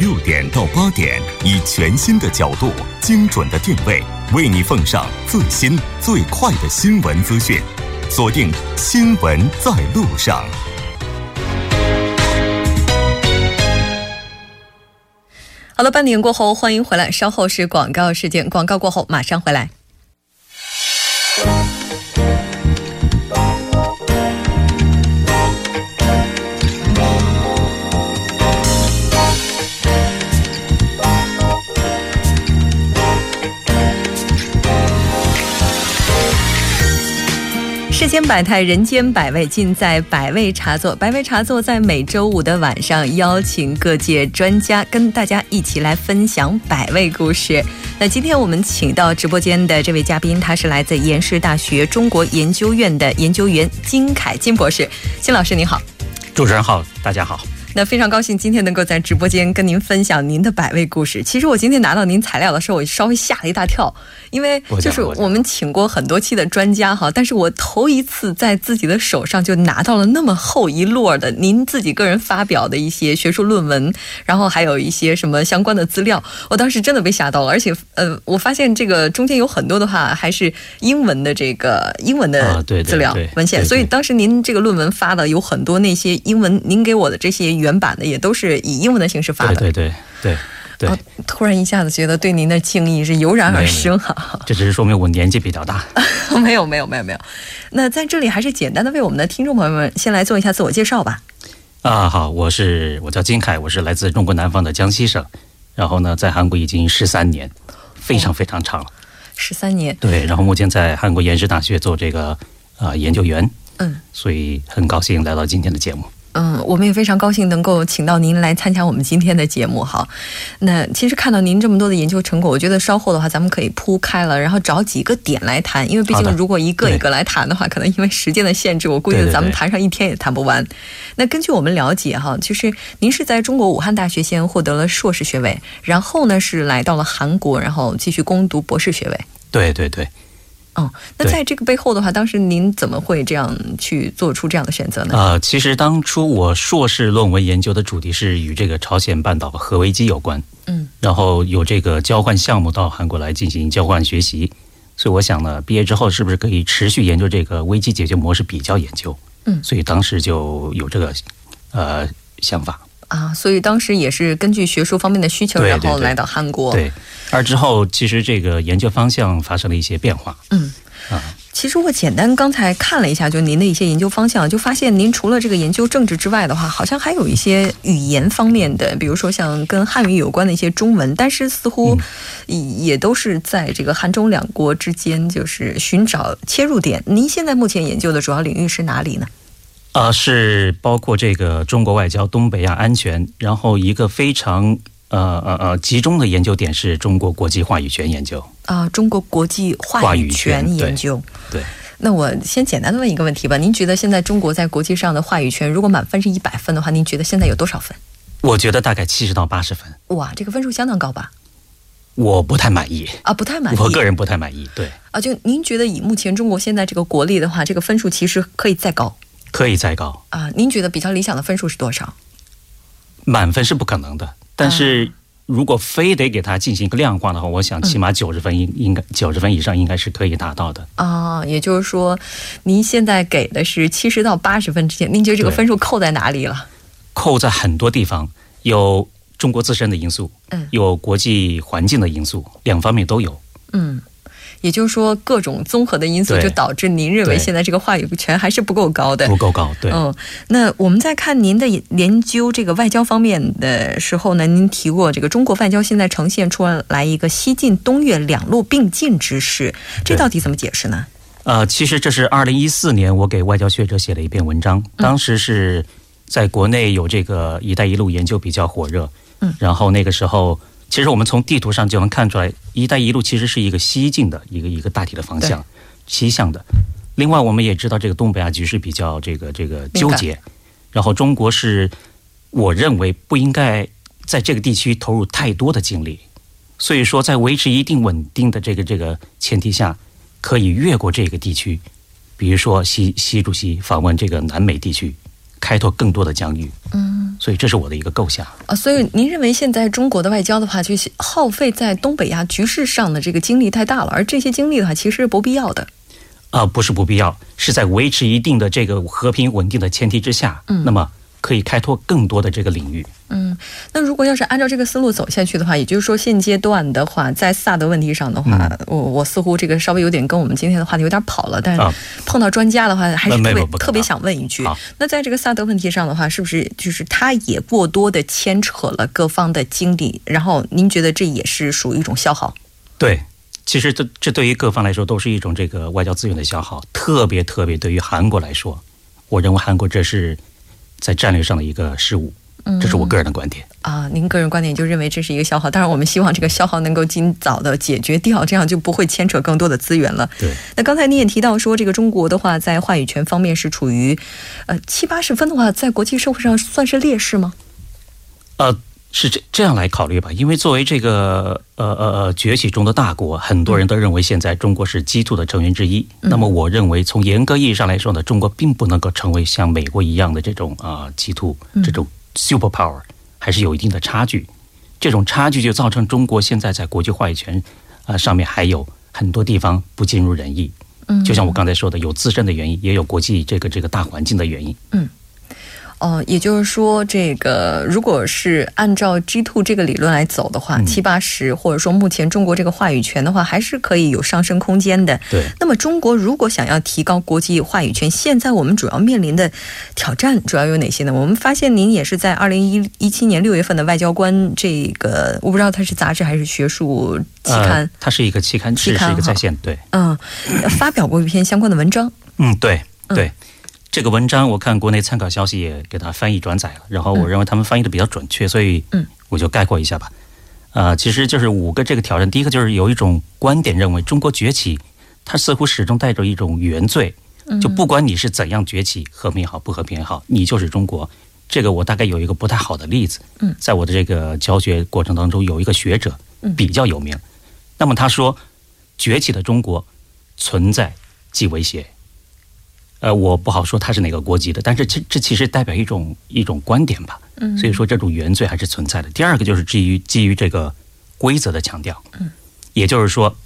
六点到八点，以全新的角度、精准的定位，为你奉上最新最快的新闻资讯。锁定《新闻在路上》。好了，半点过后，欢迎回来。稍后是广告时间，广告过后马上回来。世间百态，人间百味，尽在百味茶座。百味茶座在每周五的晚上邀请各界专家跟大家一起来分享百味故事。那今天我们请到直播间的这位嘉宾，他是来自延世大学中国研究院的研究员金凯金博士。金老师你好，主持人好，大家好。那非常高兴今天能够在直播间跟您分享您的百味故事。其实我今天拿到您材料的时候，我稍微吓了一大跳，因为就是我们请过很多期的专家哈，但是我头一次在自己的手上就拿到了那么厚一摞的您自己个人发表的一些学术论文，然后还有一些什么相关的资料，我当时真的被吓到了。而且呃，我发现这个中间有很多的话还是英文的这个英文的资料文献，所以当时您这个论文发的有很多那些英文，您给我的这些原。原版的也都是以英文的形式发的，对对对对对。突然一下子觉得对您的敬意是油然而生哈。这只是说明我年纪比较大。没有没有没有没有。那在这里还是简单的为我们的听众朋友们先来做一下自我介绍吧。啊好，我是我叫金凯，我是来自中国南方的江西省，然后呢在韩国已经十三年，非常非常长了。十三年。对，然后目前在韩国延世大学做这个啊研究员。嗯。所以很高兴来到今天的节目。嗯，我们也非常高兴能够请到您来参加我们今天的节目哈。那其实看到您这么多的研究成果，我觉得稍后的话咱们可以铺开了，然后找几个点来谈，因为毕竟如果一个一个来谈的话，可能因为时间的限制，我估计咱们谈上一天也谈不完。那根据我们了解哈，就是您是在中国武汉大学先获得了硕士学位，然后呢是来到了韩国，然后继续攻读博士学位。对对对。哦，那在这个背后的话，当时您怎么会这样去做出这样的选择呢？呃，其实当初我硕士论文研究的主题是与这个朝鲜半岛核危机有关，嗯，然后有这个交换项目到韩国来进行交换学习，所以我想呢，毕业之后是不是可以持续研究这个危机解决模式比较研究？嗯，所以当时就有这个呃想法。啊，所以当时也是根据学术方面的需求，然后来到韩国。对，而之后其实这个研究方向发生了一些变化。嗯，啊，其实我简单刚才看了一下，就您的一些研究方向，就发现您除了这个研究政治之外的话，好像还有一些语言方面的，比如说像跟汉语有关的一些中文，但是似乎也都是在这个韩中两国之间，就是寻找切入点。您现在目前研究的主要领域是哪里呢？啊，是包括这个中国外交、东北亚安全，然后一个非常呃呃呃集中的研究点是中国国际话语权研究啊，中国国际话语权研究。对，那我先简单的问一个问题吧，您觉得现在中国在国际上的话语权，如果满分是一百分的话，您觉得现在有多少分？我觉得大概七十到八十分。哇，这个分数相当高吧？我不太满意啊，不太满意。我个人不太满意。对啊，就您觉得以目前中国现在这个国力的话，这个分数其实可以再高。可以再高啊！您觉得比较理想的分数是多少？满分是不可能的，但是如果非得给它进行一个量化的话，我想起码九十分应应该九十分以上应该是可以达到的啊。也就是说，您现在给的是七十到八十分之间，您觉得这个分数扣在哪里了？扣在很多地方，有中国自身的因素，嗯，有国际环境的因素，两方面都有，嗯。也就是说，各种综合的因素就导致您认为现在这个话语权还是不够高的，不够高。对，嗯，那我们在看您的研究这个外交方面的时候呢，您提过这个中国外交现在呈现出来一个西进东越两路并进之势，这到底怎么解释呢？呃，其实这是二零一四年我给外交学者写了一篇文章，当时是在国内有这个“一带一路”研究比较火热，嗯，然后那个时候。其实我们从地图上就能看出来，“一带一路”其实是一个西进的一个一个大体的方向，西向的。另外，我们也知道这个东北亚局势比较这个这个纠结，然后中国是，我认为不应该在这个地区投入太多的精力，所以说在维持一定稳定的这个这个前提下，可以越过这个地区，比如说习习主席访问这个南美地区，开拓更多的疆域。嗯。所以这是我的一个构想啊。所以您认为现在中国的外交的话，就是耗费在东北亚局势上的这个精力太大了，而这些精力的话，其实是不必要的。啊，不是不必要，是在维持一定的这个和平稳定的前提之下，嗯，那么。可以开拓更多的这个领域。嗯，那如果要是按照这个思路走下去的话，也就是说现阶段的话，在萨德问题上的话，我我似乎这个稍微有点跟我们今天的话题有点跑了。但是碰到专家的话，还是特别特别想问一句：那在这个萨德问题上的话，是不是就是他也过多的牵扯了各方的精力？然后您觉得这也是属于一种消耗？对，其实这这对于各方来说都是一种这个外交资源的消耗，特别特别对于韩国来说，我认为韩国这是。在战略上的一个失误，这是我个人的观点啊。您个人观点就认为这是一个消耗，当然我们希望这个消耗能够尽早的解决掉，这样就不会牵扯更多的资源了。对。那刚才您也提到说，这个中国的话在话语权方面是处于呃七八十分的话，在国际社会上算是劣势吗？呃。是这这样来考虑吧，因为作为这个呃呃呃崛起中的大国，很多人都认为现在中国是 G two 的成员之一。那么我认为，从严格意义上来说呢，中国并不能够成为像美国一样的这种啊 G two 这种 super power，还是有一定的差距。这种差距就造成中国现在在国际话语权啊上面还有很多地方不尽如人意。嗯，就像我刚才说的，有自身的原因，也有国际这个这个大环境的原因。嗯。哦，也就是说，这个如果是按照 G two 这个理论来走的话，七八十，或者说目前中国这个话语权的话，还是可以有上升空间的。对。那么，中国如果想要提高国际话语权，现在我们主要面临的挑战主要有哪些呢？我们发现您也是在二零一一七年六月份的《外交官》这个，我不知道它是杂志还是学术期刊。它是一个期刊，期刊是一个在线。对。嗯，发表过一篇相关的文章。嗯，对对。这个文章我看国内参考消息也给他翻译转载了，然后我认为他们翻译的比较准确，所以我就概括一下吧。呃，其实就是五个这个挑战，第一个就是有一种观点认为中国崛起，它似乎始终带着一种原罪，就不管你是怎样崛起，和平也好，不和平也好，你就是中国。这个我大概有一个不太好的例子，在我的这个教学过程当中，有一个学者比较有名，那么他说，崛起的中国存在即威胁。呃，我不好说他是哪个国籍的，但是这这其实代表一种一种观点吧。嗯，所以说这种原罪还是存在的。第二个就是基于基于这个规则的强调，嗯，也就是说，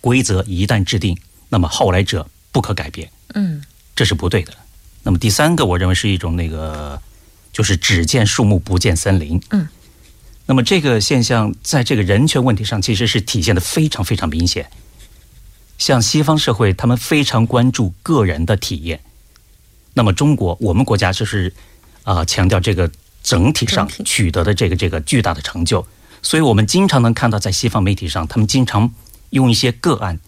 规则一旦制定，那么后来者不可改变，嗯，这是不对的。那么第三个，我认为是一种那个就是只见树木不见森林，嗯，那么这个现象在这个人权问题上其实是体现的非常非常明显。像西方社会，他们非常关注个人的体验。那么中国，我们国家就是啊，强调这个整体上取得的这个这个巨大的成就。所以我们经常能看到，在西方媒体上，他们经常用一些个案、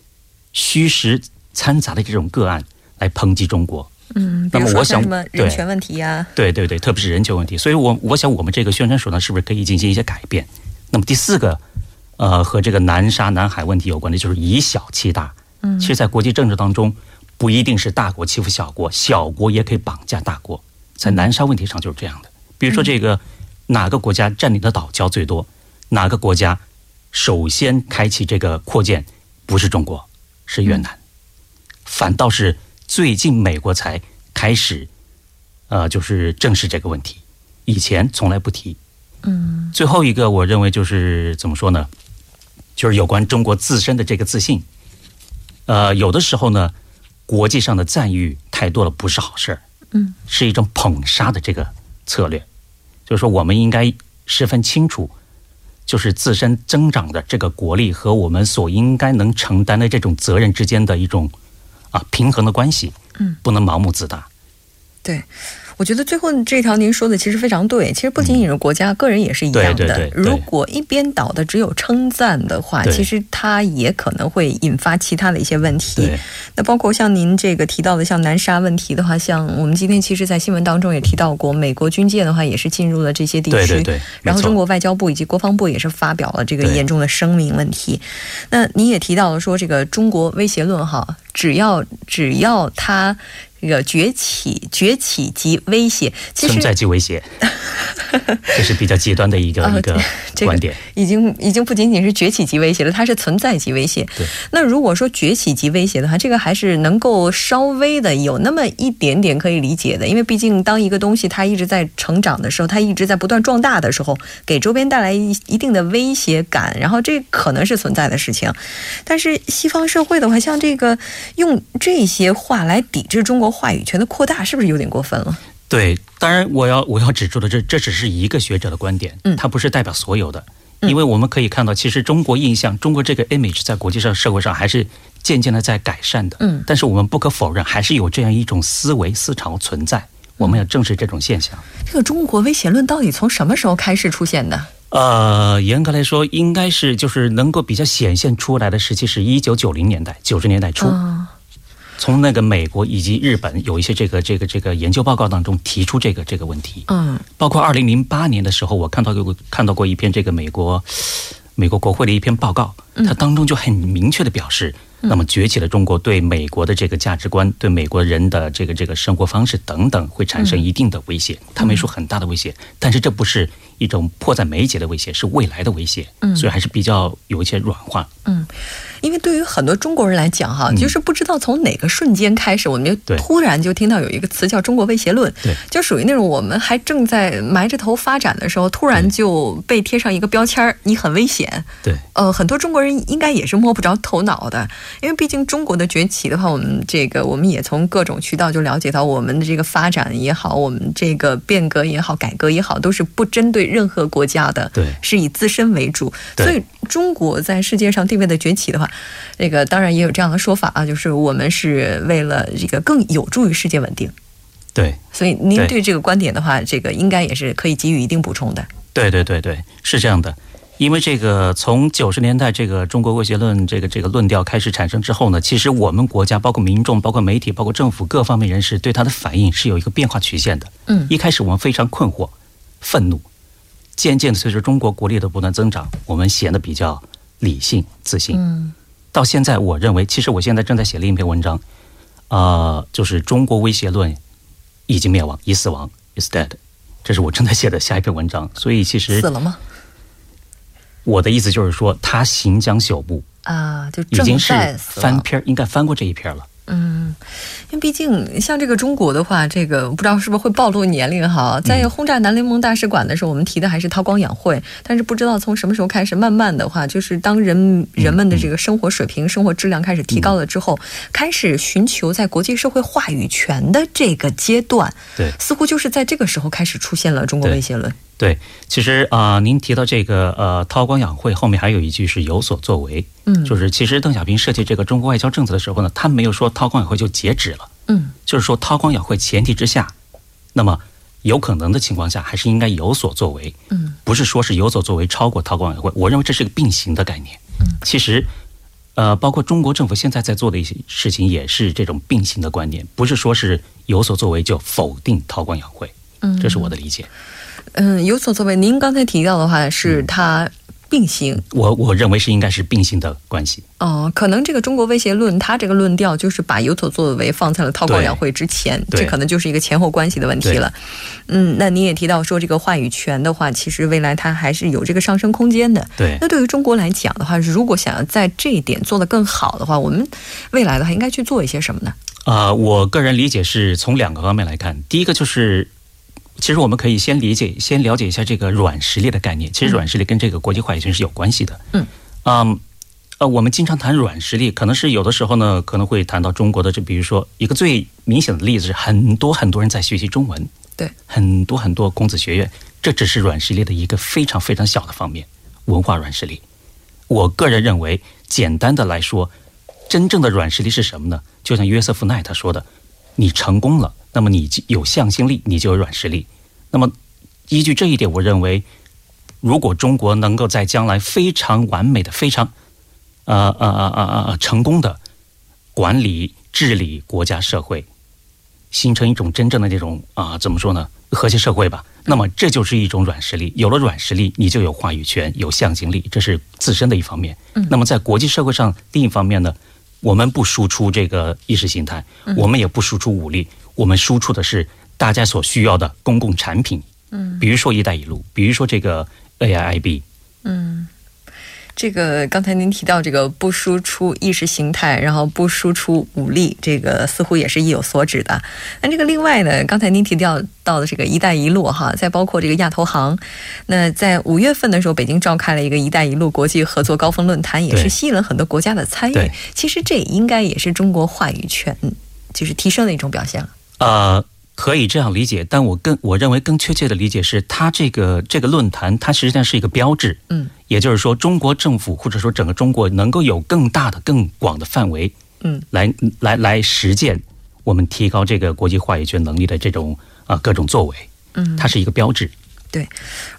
虚实掺杂的这种个案来抨击中国。嗯，那么我想什么人权问题呀？对对对，特别是人权问题。所以我我想，我们这个宣传手段是不是可以进行一些改变？那么第四个，呃，和这个南沙、南海问题有关的，就是以小欺大。其实，在国际政治当中，不一定是大国欺负小国，小国也可以绑架大国。在南沙问题上就是这样的。比如说，这个哪个国家占领的岛礁最多？哪个国家首先开启这个扩建？不是中国，是越南。反倒是最近美国才开始，呃，就是正视这个问题，以前从来不提。嗯。最后一个，我认为就是怎么说呢？就是有关中国自身的这个自信。呃，有的时候呢，国际上的赞誉太多了不是好事儿，嗯，是一种捧杀的这个策略，就是说我们应该十分清楚，就是自身增长的这个国力和我们所应该能承担的这种责任之间的一种啊平衡的关系，嗯，不能盲目自大，对。我觉得最后这条您说的其实非常对，其实不仅仅是国家，个人也是一样的。如果一边倒的只有称赞的话，其实它也可能会引发其他的一些问题。那包括像您这个提到的，像南沙问题的话，像我们今天其实，在新闻当中也提到过，美国军舰的话也是进入了这些地区。对对对。然后中国外交部以及国防部也是发表了这个严重的声明问题。那您也提到了说，这个中国威胁论哈，只要只要它。这个崛起，崛起及威胁，存在即威胁。这是比较极端的一个一个观点。已经已经不仅仅是崛起及威胁了，它是存在即威胁。对。那如果说崛起及威胁的话，这个还是能够稍微的有那么一点点可以理解的，因为毕竟当一个东西它一直在成长的时候，它一直在不断壮大的时候，给周边带来一一定的威胁感，然后这可能是存在的事情。但是西方社会的话，像这个用这些话来抵制中国话语权的扩大，是不是有点过分了？对，当然我要我要指出的，这这只是一个学者的观点，嗯，它不是代表所有的，因为我们可以看到，其实中国印象，中国这个 image 在国际上社会上还是渐渐的在改善的，嗯，但是我们不可否认，还是有这样一种思维思潮存在，我们要正视这种现象。这个中国威胁论到底从什么时候开始出现的？呃，严格来说，应该是就是能够比较显现出来的时期是一九九零年代，九十年代初。从那个美国以及日本有一些这个这个这个研究报告当中提出这个这个问题，嗯，包括二零零八年的时候，我看到过看到过一篇这个美国美国国会的一篇报告，它当中就很明确的表示，那么崛起的中国对美国的这个价值观、对美国人的这个这个生活方式等等会产生一定的威胁。他没说很大的威胁，但是这不是一种迫在眉睫的威胁，是未来的威胁，嗯，所以还是比较有一些软化，嗯。因为对于很多中国人来讲，哈，就是不知道从哪个瞬间开始，我们就突然就听到有一个词叫“中国威胁论”，对，就属于那种我们还正在埋着头发展的时候，突然就被贴上一个标签儿，你很危险。对，呃，很多中国人应该也是摸不着头脑的，因为毕竟中国的崛起的话，我们这个我们也从各种渠道就了解到，我们的这个发展也好，我们这个变革也好，改革也好，都是不针对任何国家的，对，是以自身为主。所以中国在世界上地位的崛起的话。这个当然也有这样的说法啊，就是我们是为了这个更有助于世界稳定。对，所以您对这个观点的话，这个应该也是可以给予一定补充的。对对对对，是这样的。因为这个从九十年代这个中国威胁论这个这个论调开始产生之后呢，其实我们国家包括民众、包括媒体、包括政府各方面人士对它的反应是有一个变化曲线的。嗯，一开始我们非常困惑、愤怒，渐渐的随着中国国力的不断增长，我们显得比较理性、自信。嗯。到现在，我认为，其实我现在正在写另一篇文章，呃，就是中国威胁论已经灭亡，已死亡，is dead，这是我正在写的下一篇文章。所以，其实死了吗？我的意思就是说，他行将朽木啊，就已经是翻篇，应该翻过这一篇了。嗯，因为毕竟像这个中国的话，这个不知道是不是会暴露年龄哈。在轰炸南联盟大使馆的时候，我们提的还是韬光养晦，但是不知道从什么时候开始，慢慢的话，就是当人人们的这个生活水平、生活质量开始提高了之后，开始寻求在国际社会话语权的这个阶段，对，似乎就是在这个时候开始出现了中国威胁论。对，其实啊，您提到这个呃，韬光养晦后面还有一句是有所作为，嗯，就是其实邓小平设计这个中国外交政策的时候呢，他没有说韬光养晦就截止了，嗯，就是说韬光养晦前提之下，那么有可能的情况下还是应该有所作为，嗯，不是说是有所作为超过韬光养晦，我认为这是个并行的概念，嗯，其实呃，包括中国政府现在在做的一些事情也是这种并行的观念，不是说是有所作为就否定韬光养晦，嗯，这是我的理解。嗯，有所作为。您刚才提到的话，是它并行。我我认为是应该是并行的关系。哦，可能这个中国威胁论，它这个论调就是把有所作为放在了韬光养晦之前，这可能就是一个前后关系的问题了。嗯，那您也提到说，这个话语权的话，其实未来它还是有这个上升空间的。对。那对于中国来讲的话，如果想要在这一点做得更好的话，我们未来的话应该去做一些什么呢？啊，我个人理解是从两个方面来看，第一个就是。其实我们可以先理解、先了解一下这个软实力的概念。其实软实力跟这个国际化已经是有关系的。嗯，啊，呃，我们经常谈软实力，可能是有的时候呢，可能会谈到中国的，就比如说一个最明显的例子是，很多很多人在学习中文，对，很多很多孔子学院，这只是软实力的一个非常非常小的方面，文化软实力。我个人认为，简单的来说，真正的软实力是什么呢？就像约瑟夫奈他说的，你成功了。那么你有向心力，你就有软实力。那么依据这一点，我认为，如果中国能够在将来非常完美的、非常呃呃呃呃呃成功的管理治理国家社会，形成一种真正的这种啊怎么说呢和谐社会吧？那么这就是一种软实力。有了软实力，你就有话语权、有向心力，这是自身的一方面。那么在国际社会上，另一方面呢，我们不输出这个意识形态，我们也不输出武力。我们输出的是大家所需要的公共产品，嗯，比如说“一带一路”，比如说这个 AIIB，嗯。这个刚才您提到这个不输出意识形态，然后不输出武力，这个似乎也是意有所指的。那这个另外呢，刚才您提到到的这个“一带一路”哈，再包括这个亚投行，那在五月份的时候，北京召开了一个“一带一路”国际合作高峰论坛，也是吸引了很多国家的参与。其实这也应该也是中国话语权就是提升的一种表现了。呃。可以这样理解，但我更我认为更确切的理解是，它这个这个论坛，它实际上是一个标志，嗯，也就是说，中国政府或者说整个中国能够有更大的、更广的范围，嗯，来来来实践我们提高这个国际话语权能力的这种啊各种作为，嗯，它是一个标志。对，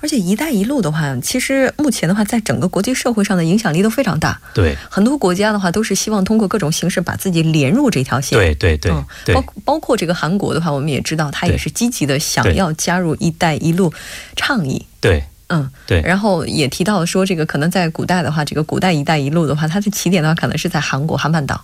而且“一带一路”的话，其实目前的话，在整个国际社会上的影响力都非常大。对，很多国家的话，都是希望通过各种形式把自己连入这条线。对对对，包包括这个韩国的话，我们也知道，他也是积极的想要加入“一带一路”倡议。对，嗯，对。然后也提到了说，这个可能在古代的话，这个古代“一带一路”的话，它的起点的话，可能是在韩国韩半岛。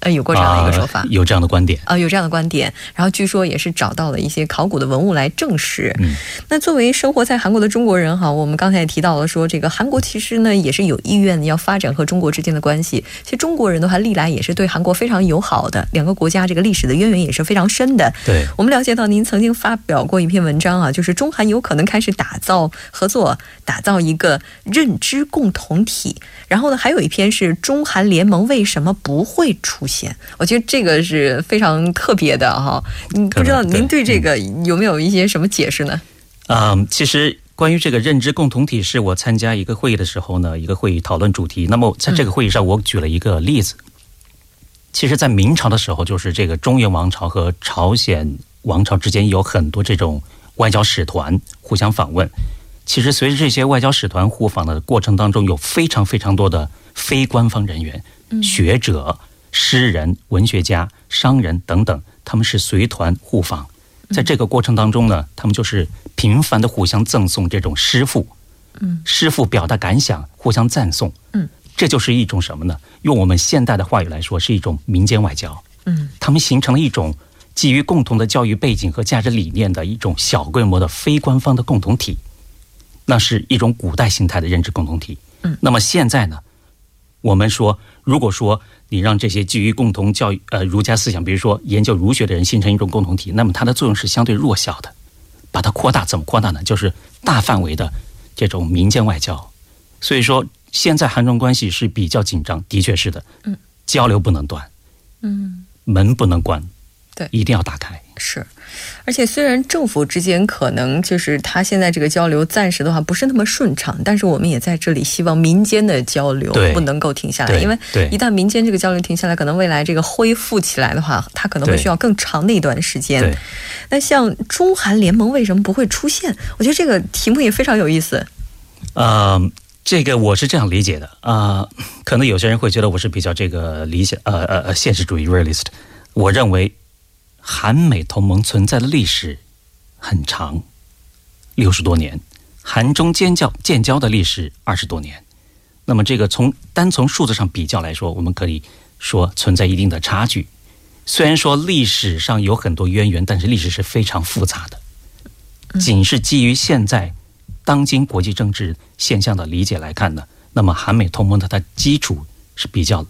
呃，有过这样的一个说法，有这样的观点啊，有这样的观点。然后据说也是找到了一些考古的文物来证实。嗯，那作为生活在韩国的中国人哈，我们刚才也提到了说，这个韩国其实呢也是有意愿要发展和中国之间的关系。其实中国人的话，历来也是对韩国非常友好的，两个国家这个历史的渊源也是非常深的。对，我们了解到您曾经发表过一篇文章啊，就是中韩有可能开始打造合作，打造一个认知共同体。然后呢，还有一篇是中韩联盟为什么不会出现？我觉得。这个是非常特别的哈，嗯，不知道您对这个有没有一些什么解释呢？嗯，其实关于这个认知共同体，是我参加一个会议的时候呢，一个会议讨论主题。那么在这个会议上，我举了一个例子。其实，在明朝的时候，就是这个中原王朝和朝鲜王朝之间有很多这种外交使团互相访问。其实，随着这些外交使团互访的过程当中，有非常非常多的非官方人员、学者。诗人、文学家、商人等等，他们是随团互访，在这个过程当中呢，他们就是频繁的互相赠送这种诗赋，嗯，诗赋表达感想，互相赞颂，嗯，这就是一种什么呢？用我们现代的话语来说，是一种民间外交，嗯，他们形成了一种基于共同的教育背景和价值理念的一种小规模的非官方的共同体，那是一种古代形态的认知共同体，嗯，那么现在呢，我们说，如果说。你让这些基于共同教育呃儒家思想，比如说研究儒学的人形成一种共同体，那么它的作用是相对弱小的。把它扩大怎么扩大呢？就是大范围的这种民间外交。所以说，现在韩中关系是比较紧张，的确是的。嗯，交流不能断，嗯，门不能关，对，一定要打开。是。而且虽然政府之间可能就是他现在这个交流暂时的话不是那么顺畅，但是我们也在这里希望民间的交流不能够停下来，因为一旦民间这个交流停下来，可能未来这个恢复起来的话，它可能会需要更长的一段时间。那像中韩联盟为什么不会出现？我觉得这个题目也非常有意思。呃，这个我是这样理解的啊，可能有些人会觉得我是比较这个理想呃呃呃现实主义 realist，我认为。韩美同盟存在的历史很长，六十多年；韩中建交建交的历史二十多年。那么，这个从单从数字上比较来说，我们可以说存在一定的差距。虽然说历史上有很多渊源，但是历史是非常复杂的。仅是基于现在当今国际政治现象的理解来看呢，那么韩美同盟的它基础是比较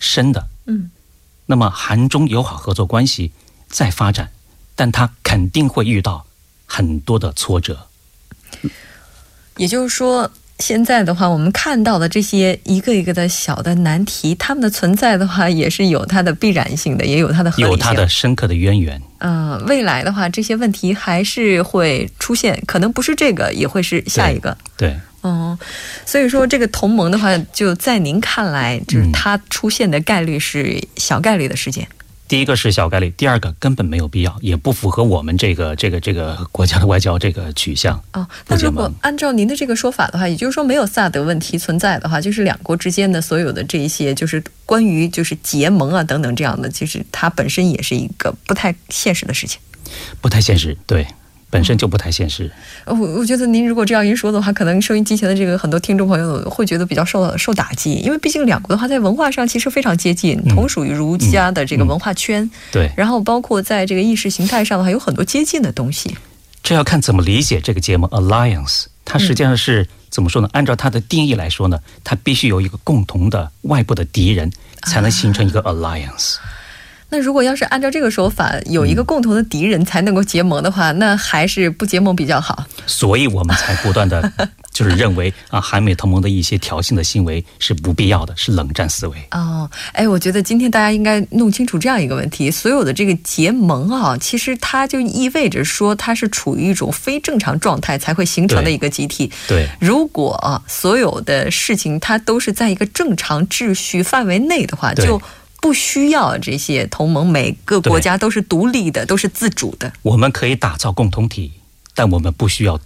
深的。嗯。那么，韩中友好合作关系在发展，但它肯定会遇到很多的挫折。也就是说，现在的话，我们看到的这些一个一个的小的难题，它们的存在的话，也是有它的必然性的，也有它的有它的深刻的渊源。嗯，未来的话，这些问题还是会出现，可能不是这个，也会是下一个。对。哦，所以说这个同盟的话，就在您看来，就是它出现的概率是小概率的事件。第一个是小概率，第二个根本没有必要，也不符合我们这个这个这个国家的外交这个取向。啊，那如果按照您的这个说法的话，也就是说没有萨德问题存在的话，就是两国之间的所有的这一些，就是关于就是结盟啊等等这样的，其实它本身也是一个不太现实的事情。不太现实，对。本身就不太现实。我我觉得您如果这样一说的话，可能收音机前的这个很多听众朋友会觉得比较受受打击，因为毕竟两国的话在文化上其实非常接近，同属于儒家的这个文化圈。对。然后包括在这个意识形态上的话，有很多接近的东西。这要看怎么理解这个结盟 alliance。它实际上是怎么说呢？按照它的定义来说呢，它必须有一个共同的外部的敌人，才能形成一个 alliance。那如果要是按照这个说法，有一个共同的敌人才能够结盟的话，那还是不结盟比较好。所以我们才不断的，就是认为啊，韩美同盟的一些挑衅的行为是不必要的，是冷战思维。哦，哎，我觉得今天大家应该弄清楚这样一个问题：所有的这个结盟啊，其实它就意味着说它是处于一种非正常状态才会形成的一个集体。对，如果啊，所有的事情它都是在一个正常秩序范围内的话，就。不需要这些同盟，每个国家都是独立的，都是自主的。我们可以打造共同体，但我们不需要。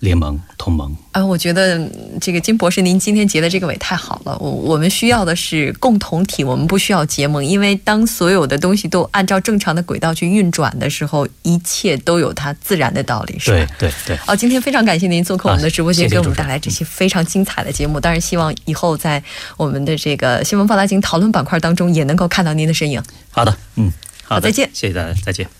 联盟同盟啊，我觉得这个金博士，您今天结的这个尾太好了。我我们需要的是共同体，我们不需要结盟，因为当所有的东西都按照正常的轨道去运转的时候，一切都有它自然的道理，是吧？对对对。哦，今天非常感谢您做客我们的直播间，给我们带来这些非常精彩的节目。当然，希望以后在我们的这个新闻放大镜讨论板块当中，也能够看到您的身影。好的，嗯，好，再见，谢谢大家，再见。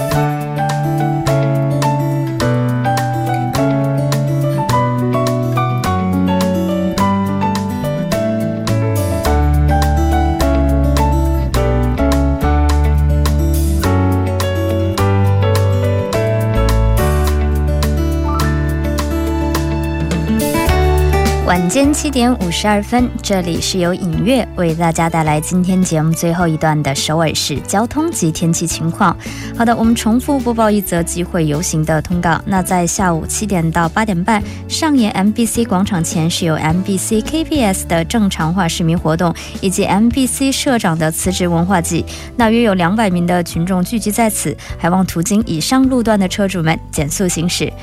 晚间七点五十二分，这里是由影月为大家带来今天节目最后一段的首尔市交通及天气情况。好的，我们重复播报一则机会游行的通告。那在下午七点到八点半，上演 MBC 广场前是有 MBC KBS 的正常化市民活动，以及 MBC 社长的辞职文化祭。那约有两百名的群众聚集在此，还望途经以上路段的车主们减速行驶。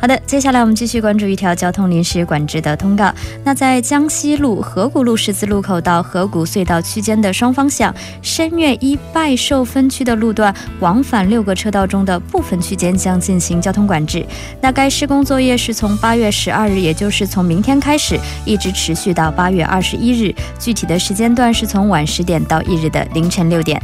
好的，接下来我们继续关注一条交通临时管制的通告。那在江西路河谷路十字路口到河谷隧道区间的双方向深月一拜寿分区的路段，往返六个车道中的部分区间将进行交通管制。那该施工作业是从八月十二日，也就是从明天开始，一直持续到八月二十一日。具体的时间段是从晚十点到翌日的凌晨六点。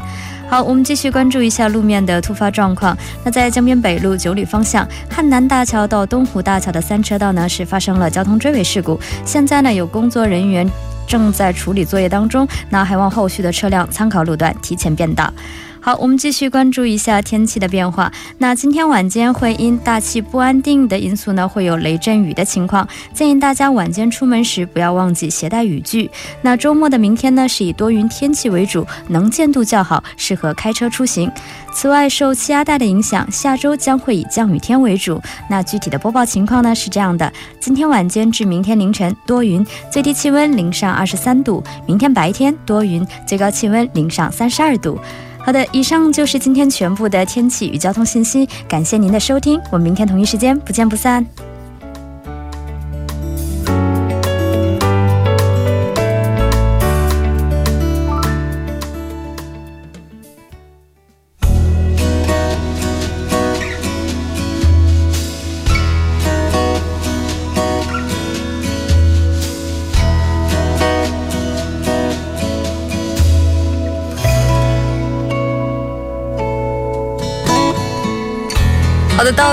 好，我们继续关注一下路面的突发状况。那在江边北路九里方向汉南大桥到东湖大桥的三车道呢，是发生了交通追尾事故。现在呢，有工作人员正在处理作业当中，那还望后续的车辆参考路段提前变道。好，我们继续关注一下天气的变化。那今天晚间会因大气不安定的因素呢，会有雷阵雨的情况，建议大家晚间出门时不要忘记携带雨具。那周末的明天呢，是以多云天气为主，能见度较好，适合开车出行。此外，受气压带的影响，下周将会以降雨天为主。那具体的播报情况呢是这样的：今天晚间至明天凌晨多云，最低气温零上二十三度；明天白天多云，最高气温零上三十二度。好的，以上就是今天全部的天气与交通信息。感谢您的收听，我们明天同一时间不见不散。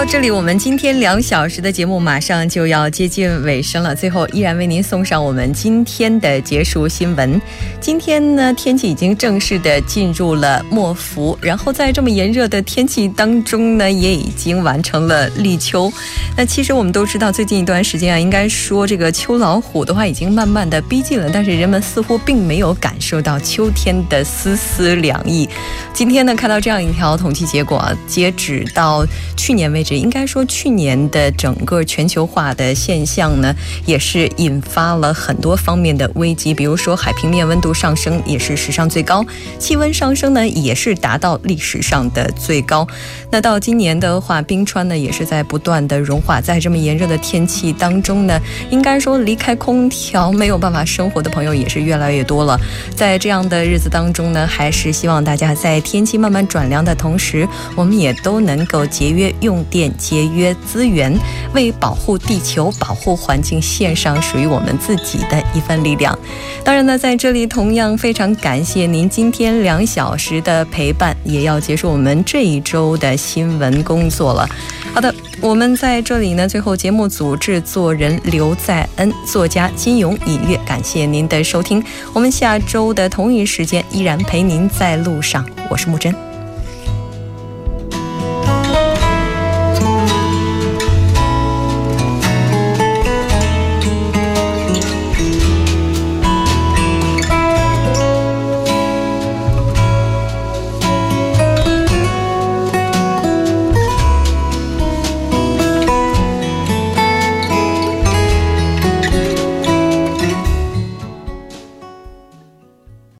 到这里，我们今天两小时的节目马上就要接近尾声了。最后，依然为您送上我们今天的结束新闻。今天呢，天气已经正式的进入了末伏，然后在这么炎热的天气当中呢，也已经完成了立秋。那其实我们都知道，最近一段时间啊，应该说这个秋老虎的话已经慢慢的逼近了，但是人们似乎并没有感受到秋天的丝丝凉意。今天呢，看到这样一条统计结果，截止到去年。年为止，应该说去年的整个全球化的现象呢，也是引发了很多方面的危机。比如说，海平面温度上升也是史上最高，气温上升呢也是达到历史上的最高。那到今年的话，冰川呢也是在不断的融化。在这么炎热的天气当中呢，应该说离开空调没有办法生活的朋友也是越来越多了。在这样的日子当中呢，还是希望大家在天气慢慢转凉的同时，我们也都能够节约用电节约资源，为保护地球、保护环境献上属于我们自己的一份力量。当然呢，在这里同样非常感谢您今天两小时的陪伴，也要结束我们这一周的新闻工作了。好的，我们在这里呢，最后节目组制作人刘在恩，作家金勇、尹月，感谢您的收听。我们下周的同一时间依然陪您在路上，我是木真。